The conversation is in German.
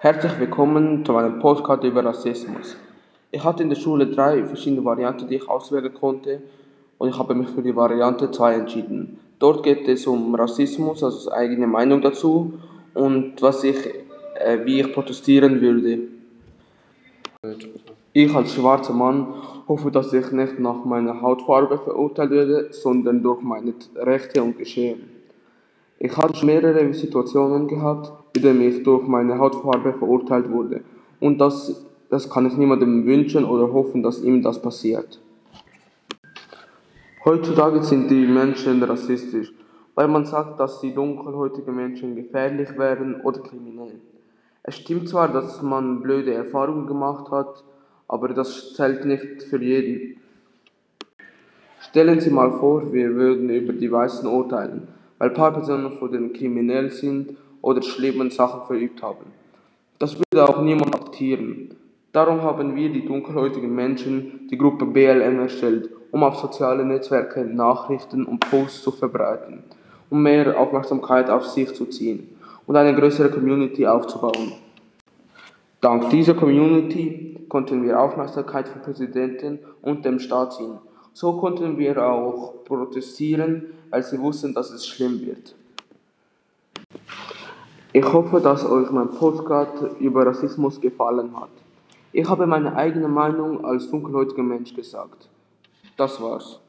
Herzlich willkommen zu meinem Podcast über Rassismus. Ich hatte in der Schule drei verschiedene Varianten, die ich auswählen konnte und ich habe mich für die Variante 2 entschieden. Dort geht es um Rassismus, also eigene Meinung dazu und was ich, äh, wie ich protestieren würde. Ich als schwarzer Mann hoffe, dass ich nicht nach meiner Hautfarbe verurteilt werde, sondern durch meine Rechte und Geschehen. Ich schon mehrere Situationen gehabt, in denen ich durch meine Hautfarbe verurteilt wurde. Und das, das kann ich niemandem wünschen oder hoffen, dass ihm das passiert. Heutzutage sind die Menschen rassistisch, weil man sagt, dass die dunkelhäutigen Menschen gefährlich wären oder kriminell. Es stimmt zwar, dass man blöde Erfahrungen gemacht hat, aber das zählt nicht für jeden. Stellen Sie mal vor, wir würden über die Weißen urteilen, weil ein paar Personen von denen kriminell sind oder schlimme Sachen verübt haben. Das würde auch niemand akzeptieren. Darum haben wir, die dunkelhäutigen Menschen, die Gruppe BLM erstellt, um auf soziale Netzwerke Nachrichten und Posts zu verbreiten, um mehr Aufmerksamkeit auf sich zu ziehen und eine größere Community aufzubauen. Dank dieser Community konnten wir Aufmerksamkeit vom Präsidenten und dem Staat ziehen. So konnten wir auch protestieren, weil sie wussten, dass es schlimm wird. Ich hoffe, dass euch mein Podcast über Rassismus gefallen hat. Ich habe meine eigene Meinung als dunkelhäutiger Mensch gesagt. Das war's.